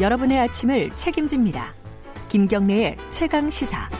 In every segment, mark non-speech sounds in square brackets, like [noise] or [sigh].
여러분의 아침을 책임집니다. 김경래의 최강 시사.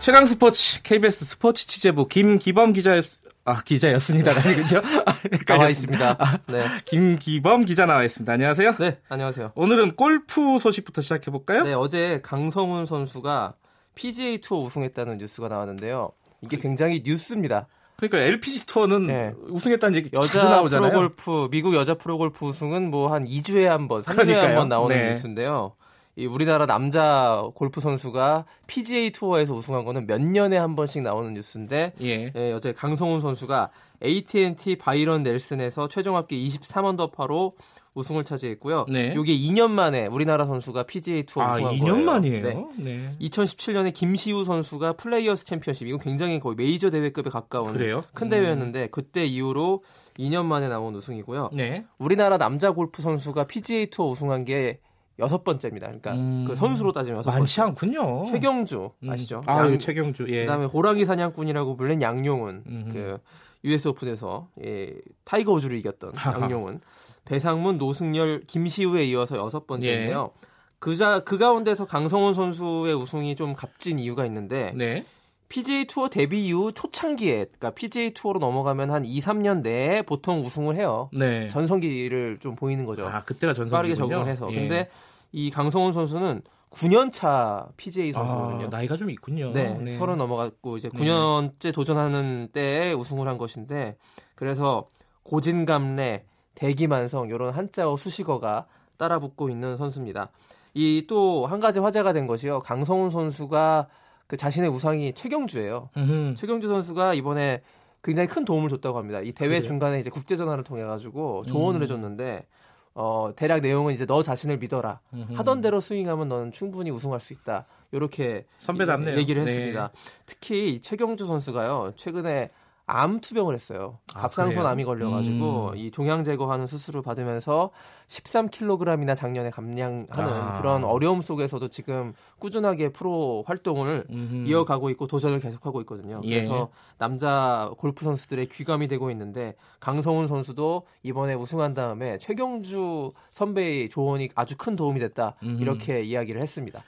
최강 스포츠 KBS 스포츠 취재부 김기범 기자였 아 기자였습니다. 그죠? [laughs] 나와 있습니다. 아, 네. 김기범 기자 나와 있습니다. 안녕하세요. 네, 안녕하세요. 오늘은 골프 소식부터 시작해 볼까요? 네, 어제 강성훈 선수가 PGA 투어 우승했다는 뉴스가 나왔는데요. 이게 굉장히 뉴스입니다. 그러니까 LPGA 투어는 네. 우승했다는 얘기 자주 여자 나오잖아요. 프로골프 미국 여자 프로골프 우승은 뭐 한 2주에 한 번, 3주에 그러니까요. 한번 나오는 네. 뉴스인데요. 이 우리나라 남자 골프 선수가 PGA 투어에서 우승한 거는 몇 년에 한 번씩 나오는 뉴스인데 예. 예, 어제 강성훈 선수가 AT&T 바이런 넬슨에서 최종 합계 23언더파로 우승을 차지했고요. 네. 이게 2년 만에 우리나라 선수가 PGA 투어 아, 우승한 2년 거예요. 만이에요. 네. 네. 2017년에 김시우 선수가 플레이어스 챔피언십 이건 굉장히 거의 메이저 대회급에 가까운 그래요? 큰 음. 대회였는데 그때 이후로 2년 만에 나온 우승이고요. 네. 우리나라 남자 골프 선수가 PGA 투어 우승한 게 여섯 번째입니다. 그러니까 음. 그 선수로 따지면 여섯 많지 번째. 않군요. 최경주 음. 아시죠? 아, 양- 예, 최경주. 예. 그다음에 호랑이 사냥꾼이라고 불린 양용은 음흠. 그 US 오픈에서 예, 타이거 우즈를 이겼던. 양용은 배상문, 노승열, 김시우에 이어서 여섯 번째인데요. 예. 그자 그 가운데서 강성훈 선수의 우승이 좀 값진 이유가 있는데 네. PGA 투어 데뷔 이후 초창기에 그러니까 PGA 투어로 넘어가면 한 2, 3년 내에 보통 우승을 해요. 네. 전성기를 좀 보이는 거죠. 아, 그때가 전성기군요. 빠르게 적응을 해서. 예. 근데 이 강성훈 선수는 9년 차 PGA 선수거든요. 아, 나이가 좀 있군요. 네, 서른 넘어갔고 이제 9년째 도전하는 때에 우승을 한 것인데 그래서 고진감래, 대기만성 이런 한자어 수식어가 따라붙고 있는 선수입니다. 이 또 한 가지 화제가 된 것이요. 강성훈 선수가 그 자신의 우상이 최경주예요. 음흠. 최경주 선수가 이번에 굉장히 큰 도움을 줬다고 합니다. 이 대회 그래요? 중간에 이제 국제 전화를 통해 가지고 조언을 음. 해줬는데 어 대략 내용은 이제 너 자신을 믿어라. 음흠. 하던 대로 스윙하면 너는 충분히 우승할 수 있다. 이렇게 선배답네요. 얘기를 네. 했습니다. 특히 이 최경주 선수가요. 최근에 암 투병을 했어요. 아, 갑상선 그래요? 암이 걸려가지고 음. 이 종양 제거하는 수술을 받으면서 13kg이나 작년에 감량하는 아. 그런 어려움 속에서도 지금 꾸준하게 프로 활동을 음흠. 이어가고 있고 도전을 계속하고 있거든요. 예. 그래서 남자 골프 선수들의 귀감이 되고 있는데 강성훈 선수도 이번에 우승한 다음에 최경주 선배의 조언이 아주 큰 도움이 됐다 음흠. 이렇게 이야기를 했습니다.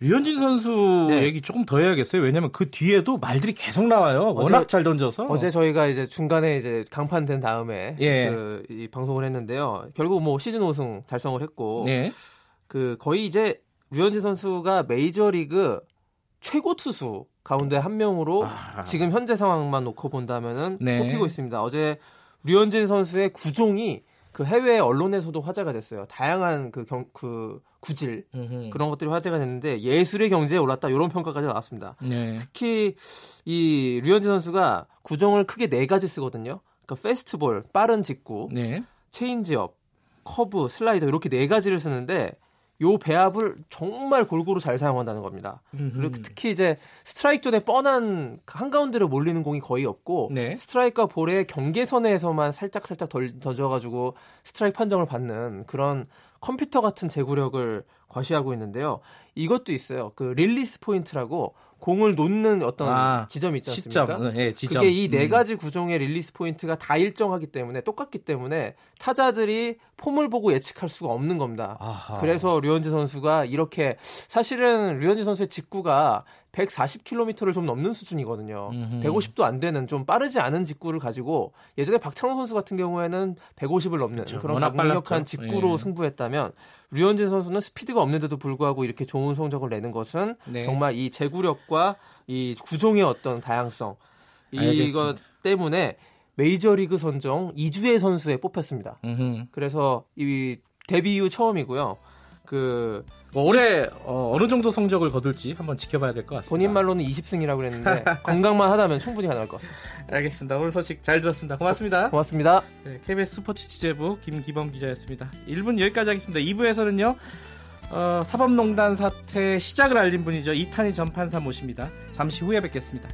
류현진 선수 네. 얘기 조금 더 해야겠어요. 왜냐면 그 뒤에도 말들이 계속 나와요. 어제- 워낙 잘 던져서. 어제 저희가 이제 중간에 이제 강판된 다음에 예. 그, 이 방송을 했는데요. 결국 뭐 시즌 우승 달성을 했고 네. 그 거의 이제 류현진 선수가 메이저리그 최고 투수 가운데 한 명으로 아. 지금 현재 상황만 놓고 본다면은 네. 꼽히고 있습니다. 어제 류현진 선수의 구종이 그 해외 언론에서도 화제가 됐어요. 다양한 그, 경, 그 구질 음흠. 그런 것들이 화제가 됐는데 예술의 경제에 올랐다 이런 평가까지 나왔습니다. 네. 특히 이 류현진 선수가 구종을 크게 네 가지 쓰거든요. 그러니까 패스트볼, 빠른 직구, 네. 체인지업, 커브, 슬라이더 이렇게 네 가지를 쓰는데 요 배합을 정말 골고루 잘 사용한다는 겁니다. 그리고. 특히 이제 스트라이크 존에 뻔한 한가운데로 몰리는 공이 거의 없고 네. 스트라이크와 볼의 경계선에서만 살짝 살짝 덜 던져가지고 스트라이크 판정을 받는 그런 컴퓨터 같은 제구력을 과시하고 있는데요. 이것도 있어요. 그 release point라고 공을 놓는 어떤 아, 지점이 있지 않습니까? 시점. 예, 지점. 그게 이네 음. 가지 구종의 release point가 다 일정하기 때문에 똑같기 때문에 타자들이 폼을 보고 예측할 수가 없는 겁니다. 아하. 그래서 류현진 선수가 이렇게 사실은 류현진 선수의 직구가 140km를 좀 넘는 수준이거든요. 음흠. 150도 안 되는 좀 빠르지 않은 직구를 가지고 예전에 박찬호 선수 같은 경우에는 150을 넘는 그렇죠. 그런 강력한. 직구로 예. 승부했다면 류현진 선수는 스피드가 없는데도 불구하고 이렇게 좋은 성적을 내는 것은 네. 정말 이 제구력과 이 구종의 어떤 다양성 이것 알겠습니다. 때문에 메이저리그 선정 2주의 선수에 뽑혔습니다. 음흠. 그래서 이 데뷔 이후 처음이고요. 그 뭐 올해 어, 느 정도 성적을 거둘지 한번 지켜봐야 될 것 같습니다. 본인 말로는 20승이라고 그랬는데 건강만 하다면 충분히 가능할 것 같습니다. 알겠습니다. 오늘 소식 잘 들었습니다. 고맙습니다. 고 맙습니다. 네, KBS 스포츠 취재부 김기범 기자였습니다. 1분 여기까지 하겠습니다. 2부에서는요. 어, 사법농단 사태 시작을 알린 분이죠. 이탄희 전 판사 모십니다. 잠시 후에 뵙겠습니다.